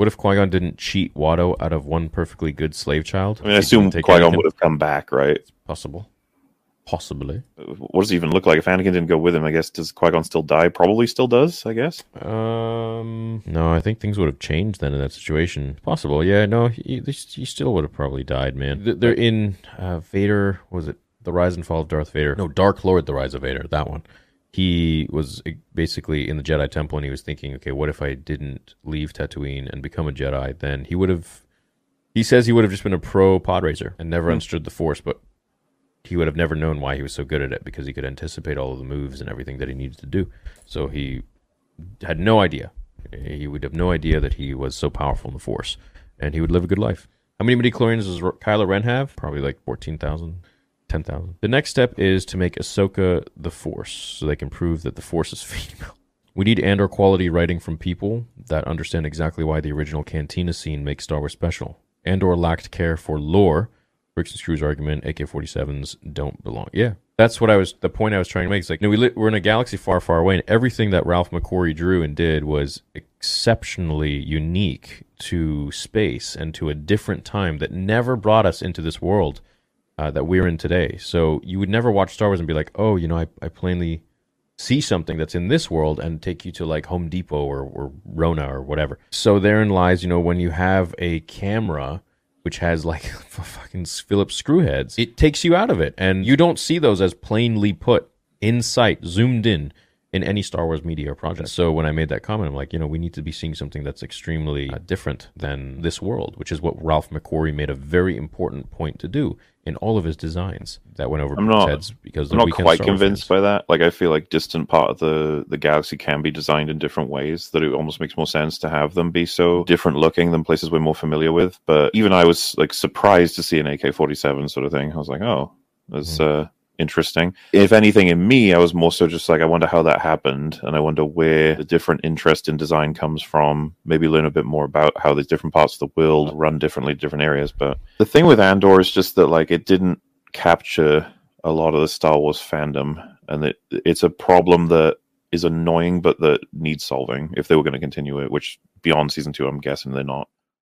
What if Qui Gon didn't cheat Watto out of one perfectly good slave child? I mean, I assume Qui Gon would have come back, right? Possible. Possibly. What does it even look like if Anakin didn't go with him? I guess does Qui Gon still die? Probably still does. I guess. Um, no, I think things would have changed then in that situation. Possible, yeah. No, he, he still would have probably died, man. They're in uh, Vader. Was it the Rise and Fall of Darth Vader? No, Dark Lord: The Rise of Vader. That one. He was uh, basically in the Jedi Temple, and he was thinking, okay, what if I didn't leave Tatooine and become a Jedi? Then he would have. He says he would have just been a pro pod racer and never understood the Force, but he would have never known why he was so good at it because he could anticipate all of the moves and everything that he needed to do. So he had no idea. He would have no idea that he was so powerful in the Force, and he would live a good life. How many midichlorians does Kylo Ren have? Probably like 14,000, 10,000. The next step is to make Ahsoka the Force, so they can prove that the Force is female. We need Andor quality writing from people that understand exactly why the original Cantina scene makes Star Wars special. Andor lacked care for lore. Bricks and Screws argument, AK-47s don't belong. Yeah, that's what I was. The point I was trying to make is like, no, we li- we're in a galaxy far, far away, and everything that Ralph McQuarrie drew and did was exceptionally unique to space and to a different time that never brought us into this world uh, that we're in today. So you would never watch Star Wars and be like, oh, you know, I, I plainly see something that's in this world and take you to like Home Depot or, or Rona or whatever. So therein lies, you know, when you have a camera which has like fucking Phillips screwheads, it takes you out of it. And you don't see those as plainly put in sight, zoomed in in any Star Wars media or project. So when I made that comment, I'm like, you know, we need to be seeing something that's extremely uh, different than this world, which is what Ralph McQuarrie made a very important point to do in all of his designs that went over I'm not- heads because I'm not quite Star convinced by that. Like, I feel like distant part of the the galaxy can be designed in different ways. That it almost makes more sense to have them be so different looking than places we're more familiar with. But even I was like surprised to see an AK-47 sort of thing. I was like, oh, that's Mm-hmm. uh, interesting. If anything, in me, I was more so just like, I wonder how that happened, and I wonder where the different interest in design comes from. Maybe learn a bit more about how these different parts of the world run differently in different areas. But the thing with Andor is just that like it didn't capture a lot of the Star Wars fandom, and it, it's a problem that is annoying, but that needs solving if they were going to continue it. Which beyond season two, I'm guessing they're not.